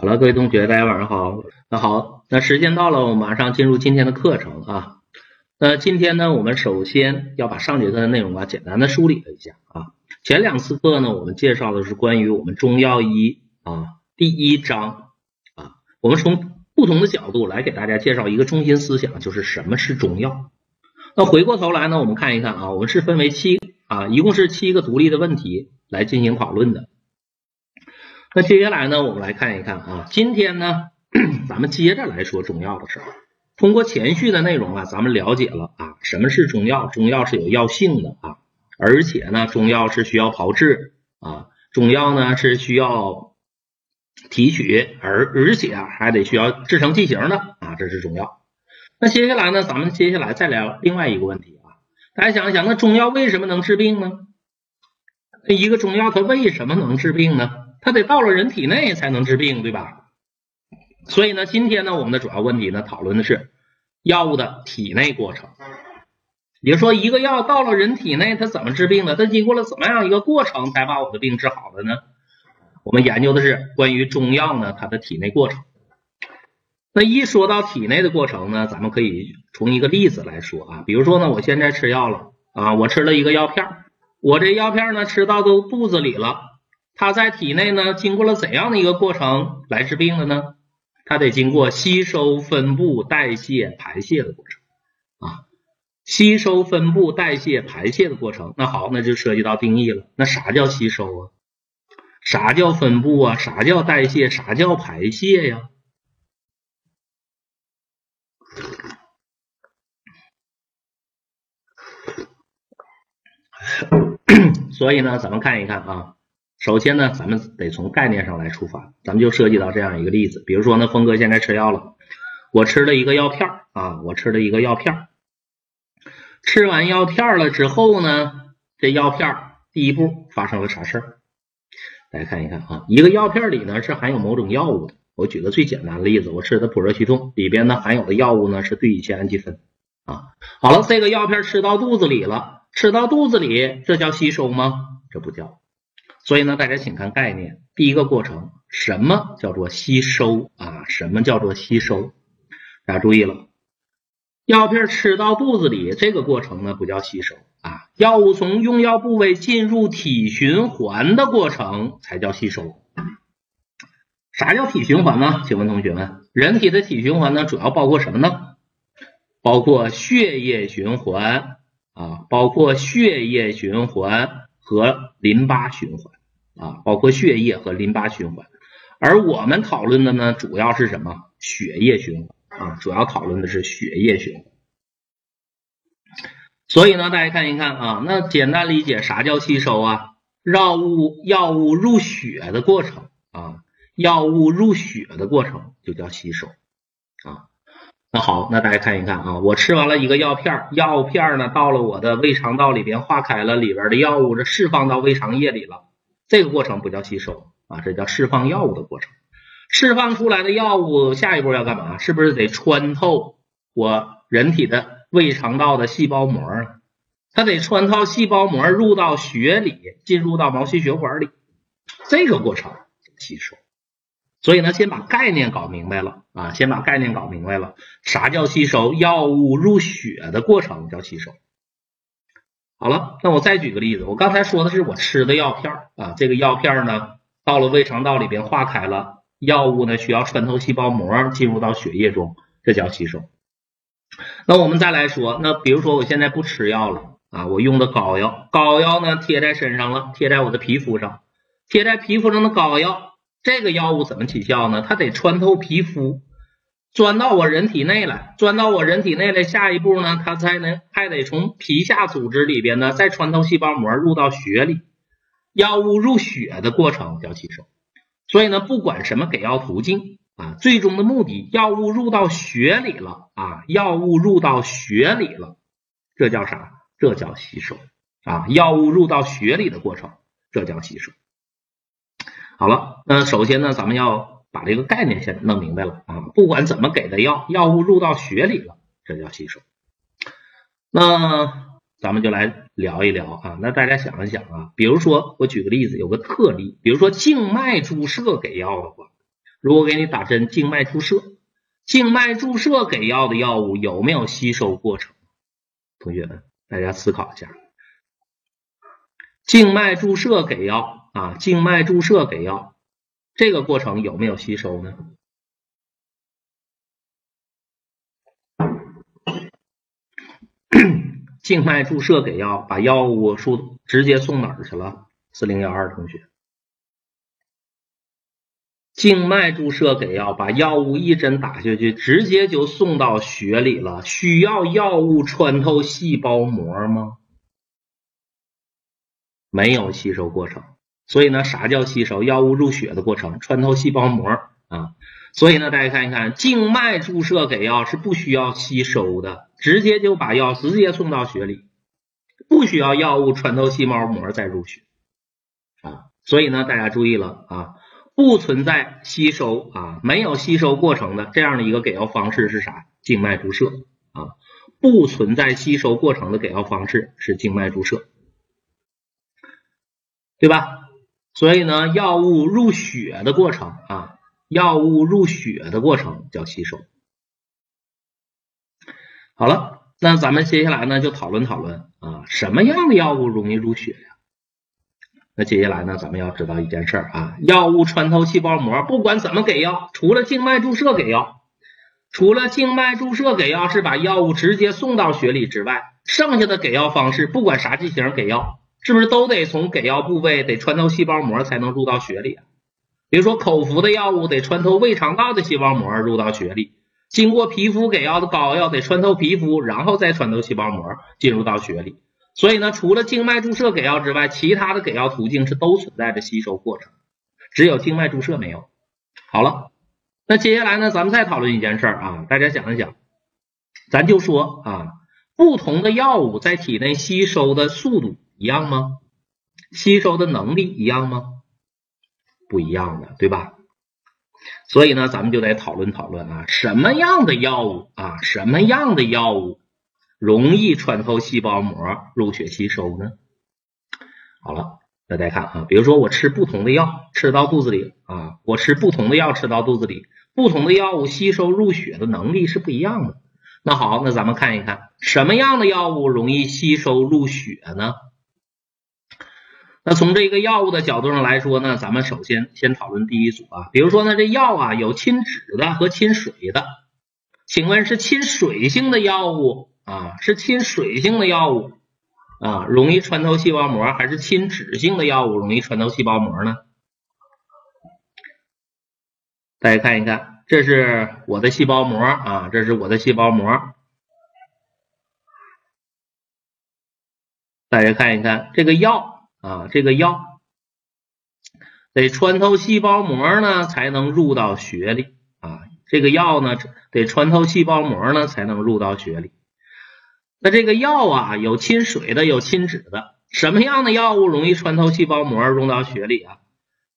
好了，各位同学，大家晚上好。那好，那时间到了，我们马上进入今天的课程啊。那今天呢，我们首先要把上节课的内容啊，简单的梳理了一下啊。前两次课呢，我们介绍的是关于我们中药一啊第一章啊，我们从不同的角度来给大家介绍一个中心思想，就是什么是中药。那回过头来呢，我们看一看啊，我们是分为七啊，一共是七个独立的问题来进行讨论的。那接下来呢，我们来看一看啊，今天呢，咱们接着来说中药的事儿。通过前序的内容啊，咱们了解了啊，什么是中药？中药是有药性的啊，而且呢，中药是需要炮制啊，中药呢是需要提取，而而且啊还得需要制成剂型的啊，这是中药。那接下来呢，咱们接下来再聊另外一个问题啊，大家想一想，那中药为什么能治病呢？那一个中药它为什么能治病呢？它得到了人体内才能治病，对吧？所以呢，今天呢，我们的主要问题呢，讨论的是药物的体内过程。也就说，一个药到了人体内，它怎么治病的？它经过了怎么样一个过程，才把我的病治好的呢？我们研究的是关于中药呢，它的体内过程。那一说到体内的过程呢，咱们可以从一个例子来说啊，比如说呢，我现在吃药了啊，我吃了一个药片，我这药片呢吃到都肚子里了。它在体内呢，经过了怎样的一个过程来治病的呢？它得经过吸收、分布、代谢、排泄的过程啊。吸收、分布、代谢、排泄的过程。那好，那就涉及到定义了。那啥叫吸收啊？啥叫分布啊？啥叫代谢？啥叫排泄呀？所以呢，咱们看一看啊。首先呢，咱们得从概念上来出发，咱们就涉及到这样一个例子，比如说呢，峰哥现在吃药了，我吃了一个药片啊，我吃了一个药片，吃完药片了之后呢，这药片第一步发生了啥事儿？大家看一看啊，一个药片里呢是含有某种药物的，我举个最简单的例子，我吃的普热西痛里边呢含有的药物呢是对乙酰氨基酚啊，好了，这个药片吃到肚子里了，吃到肚子里，这叫吸收吗？这不叫。所以呢，大家请看概念。第一个过程，什么叫做吸收啊？什么叫做吸收？大家注意了，药片吃到肚子里，这个过程呢不叫吸收啊。药物从用药部位进入体循环的过程才叫吸收。啥叫体循环呢？请问同学们，人体的体循环呢主要包括什么呢？包括血液循环啊，包括血液循环和淋巴循环。啊，包括血液和淋巴循环，而我们讨论的呢，主要是什么？血液循环啊，主要讨论的是血液循环。所以呢，大家看一看啊，那简单理解啥叫吸收啊？药物药物入血的过程啊，药物入血的过程就叫吸收啊。那好，那大家看一看啊，我吃完了一个药片，药片呢到了我的胃肠道里边化开了，里边的药物这释放到胃肠液里了。这个过程不叫吸收啊，这叫释放药物的过程。释放出来的药物下一步要干嘛？是不是得穿透我人体的胃肠道的细胞膜啊？它得穿透细胞膜入到血里，进入到毛细血管里。这个过程吸收。所以呢，先把概念搞明白了啊，先把概念搞明白了。啥叫吸收？药物入血的过程叫吸收。好了，那我再举个例子，我刚才说的是我吃的药片啊，这个药片呢到了胃肠道里边化开了，药物呢需要穿透细胞膜进入到血液中，这叫吸收。那我们再来说，那比如说我现在不吃药了啊，我用的膏药，膏药呢贴在身上了，贴在我的皮肤上，贴在皮肤上的膏药，这个药物怎么起效呢？它得穿透皮肤。钻到我人体内来，钻到我人体内来，下一步呢，它才能还得从皮下组织里边呢，再穿透细胞膜入到血里。药物入血的过程叫吸收。所以呢，不管什么给药途径啊，最终的目的，药物入到血里了啊，药物入到血里了，这叫啥？这叫吸收啊，药物入到血里的过程，这叫吸收。好了，那首先呢，咱们要。把这个概念先弄明白了啊！不管怎么给的药，药物入到血里了，这叫吸收。那咱们就来聊一聊啊。那大家想一想啊，比如说我举个例子，有个特例，比如说静脉注射给药的话，如果给你打针静脉注射，静脉注射给药的药物有没有吸收过程？同学们，大家思考一下，静脉注射给药啊，静脉注射给药这个过程有没有吸收呢？静脉注射给药，把药物输直接送哪儿去了？四零幺二同学，静脉注射给药，把药物一针打下去，直接就送到血里了。需要药物穿透细胞膜吗？没有吸收过程。所以呢，啥叫吸收？药物入血的过程，穿透细胞膜啊。所以呢，大家看一看，静脉注射给药是不需要吸收的，直接就把药直接送到血里，不需要药物穿透细胞膜再入血啊。所以呢，大家注意了啊，不存在吸收啊，没有吸收过程的这样的一个给药方式是啥？静脉注射啊，不存在吸收过程的给药方式是静脉注射，对吧？所以呢，药物入血的过程啊。药物入血的过程叫吸收。好了，那咱们接下来呢就讨论讨论啊，什么样的药物容易入血呀？那接下来呢，咱们要知道一件事啊，药物穿透细胞膜，不管怎么给药，除了静脉注射给药，除了静脉注射给药是把药物直接送到血里之外，剩下的给药方式，不管啥剂型给药，是不是都得从给药部位得穿透细胞膜才能入到血里啊？比如说，口服的药物得穿透胃肠道的细胞膜入到血里，经过皮肤给药的膏药得穿透皮肤，然后再穿透细胞膜进入到血里。所以呢，除了静脉注射给药之外，其他的给药途径是都存在着吸收过程，只有静脉注射没有。好了，那接下来呢，咱们再讨论一件事儿啊，大家想一想，咱就说啊，不同的药物在体内吸收的速度一样吗？吸收的能力一样吗？不一样的，对吧？所以呢，咱们就得讨论讨论啊，什么样的药物啊，什么样的药物容易穿透细胞膜入血吸收呢？好了，大家看啊，比如说我吃不同的药，吃到肚子里啊，我吃不同的药吃到肚子里，不同的药物吸收入血的能力是不一样的。那好，那咱们看一看什么样的药物容易吸收入血呢？那从这个药物的角度上来说呢，咱们首先先讨论第一组啊，比如说呢，这药啊有亲脂的和亲水的，请问是亲水性的药物啊，是亲水性的药物啊，容易穿透细胞膜，还是亲脂性的药物容易穿透细胞膜呢？大家看一看，这是我的细胞膜啊，这是我的细胞膜，大家看一看这个药。啊，这个药得穿透细胞膜呢，才能入到血里啊。这个药呢，得穿透细胞膜呢，才能入到血里。那这个药啊，有亲水的，有亲脂的。什么样的药物容易穿透细胞膜入到血里啊？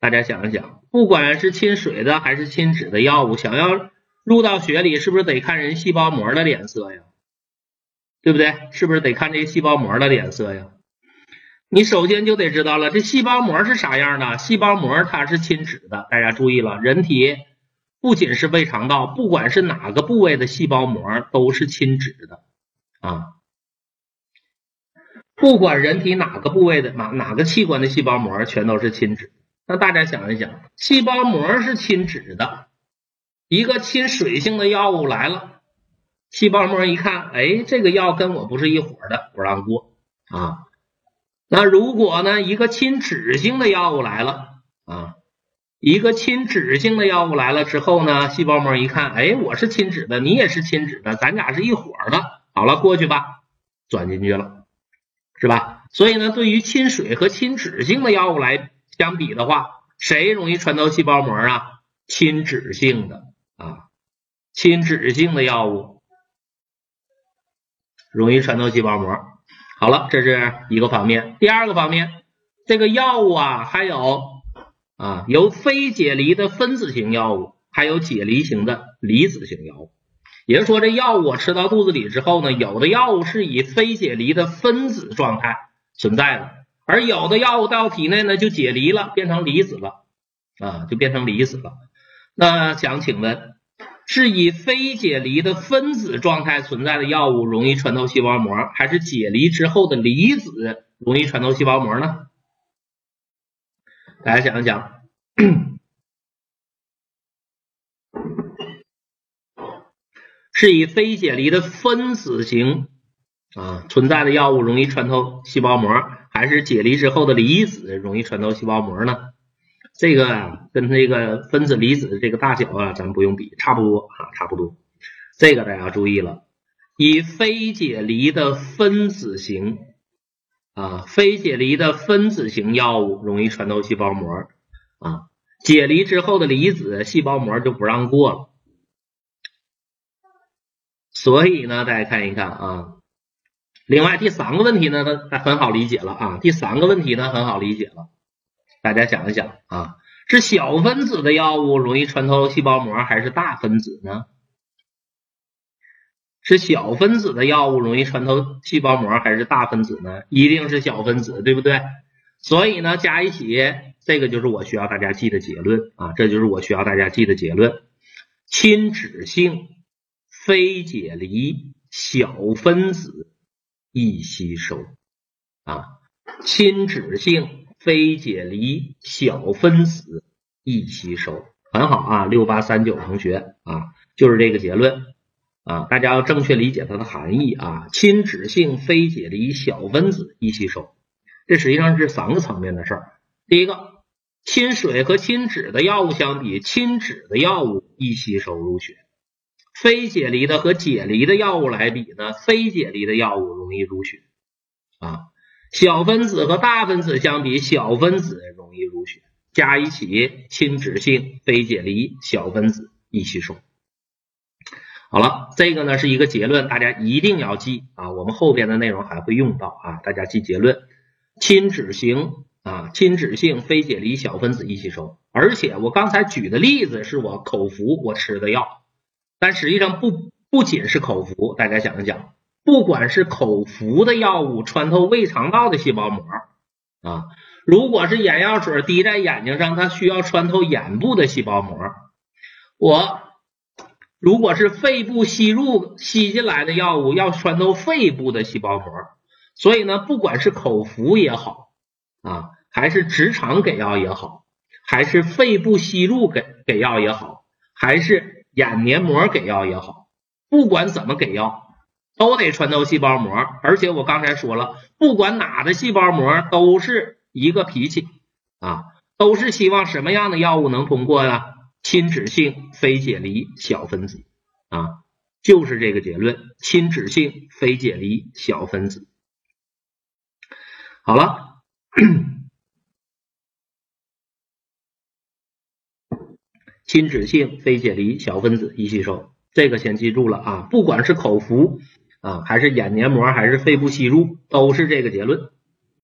大家想一想，不管是亲水的还是亲脂的药物，想要入到血里，是不是得看人细胞膜的脸色呀？对不对？是不是得看这个细胞膜的脸色呀？你首先就得知道了，这细胞膜是啥样的？细胞膜它是亲脂的。大家注意了，人体不仅是胃肠道，不管是哪个部位的细胞膜都是亲脂的啊。不管人体哪个部位的哪哪个器官的细胞膜，全都是亲脂。那大家想一想，细胞膜是亲脂的，一个亲水性的药物来了，细胞膜一看，哎，这个药跟我不是一伙的，不让过啊。那如果呢，一个亲脂性的药物来了啊，一个亲脂性的药物来了之后呢，细胞膜一看，哎，我是亲脂的，你也是亲脂的，咱俩是一伙的，好了，过去吧，钻进去了，是吧？所以呢，对于亲水和亲脂性的药物来相比的话，谁容易穿透细胞膜啊？亲脂性的啊，亲脂性的药物容易穿透细胞膜。好了，这是一个方面。第二个方面，这个药物啊，还有啊，有非解离的分子型药物，还有解离型的离子型药物。也就是说，这药物我吃到肚子里之后呢，有的药物是以非解离的分子状态存在的，而有的药物到体内呢就解离了，变成离子了啊，就变成离子了。那想请问，是以非解离的分子状态存在的药物容易穿透细胞膜，还是解离之后的离子容易穿透细胞膜呢？大家想一想，是以非解离的分子型啊存在的药物容易穿透细胞膜，还是解离之后的离子容易穿透细胞膜呢？这个啊，跟那个分子离子这个大小啊，咱不用比，差不多啊，差不多。这个大家注意了，以非解离的分子型啊，非解离的分子型药物容易穿透细胞膜啊，解离之后的离子细胞膜就不让过了。所以呢，大家看一看啊，另外第三个问题呢，它很好理解了啊，第三个问题呢很好理解了。大家想一想啊，是小分子的药物容易穿透细胞膜，还是大分子呢？是小分子的药物容易穿透细胞膜，还是大分子呢？一定是小分子，对不对？所以呢，加一起，这个就是我需要大家记的结论啊，这就是我需要大家记的结论：亲脂性非解离小分子易吸收啊，亲脂性。非解离小分子易吸收，很好啊，六八三九同学啊，就是这个结论啊，大家要正确理解它的含义啊。亲脂性非解离小分子易吸收，这实际上是三个层面的事儿。第一个，亲水和亲脂的药物相比，亲脂的药物易吸收入血；非解离的和解离的药物来比呢，非解离的药物容易入血啊。小分子和大分子相比，小分子容易入血，加一起亲脂性非解离小分子易吸收。好了，这个呢是一个结论，大家一定要记啊，我们后边的内容还会用到啊，大家记结论：亲脂型啊，亲脂性非解离小分子易吸收。而且我刚才举的例子是我口服我吃的药，但实际上不不仅是口服，大家想一想。不管是口服的药物穿透胃肠道的细胞膜啊，如果是眼药水滴在眼睛上，它需要穿透眼部的细胞膜。我如果是肺部吸入吸进来的药物，要穿透肺部的细胞膜。所以呢，不管是口服也好啊，还是直肠给药也好，还是肺部吸入给给药也好，还是眼黏膜给药也好，不管怎么给药。都得穿透细胞膜，而且我刚才说了，不管哪的细胞膜都是一个脾气啊，都是希望什么样的药物能通过呀？亲脂性非解离小分子啊，就是这个结论，亲脂性非解离小分子。好了，亲脂性非解离小分子易吸收，这个先记住了啊，不管是口服。啊，还是眼黏膜，还是肺部吸入，都是这个结论。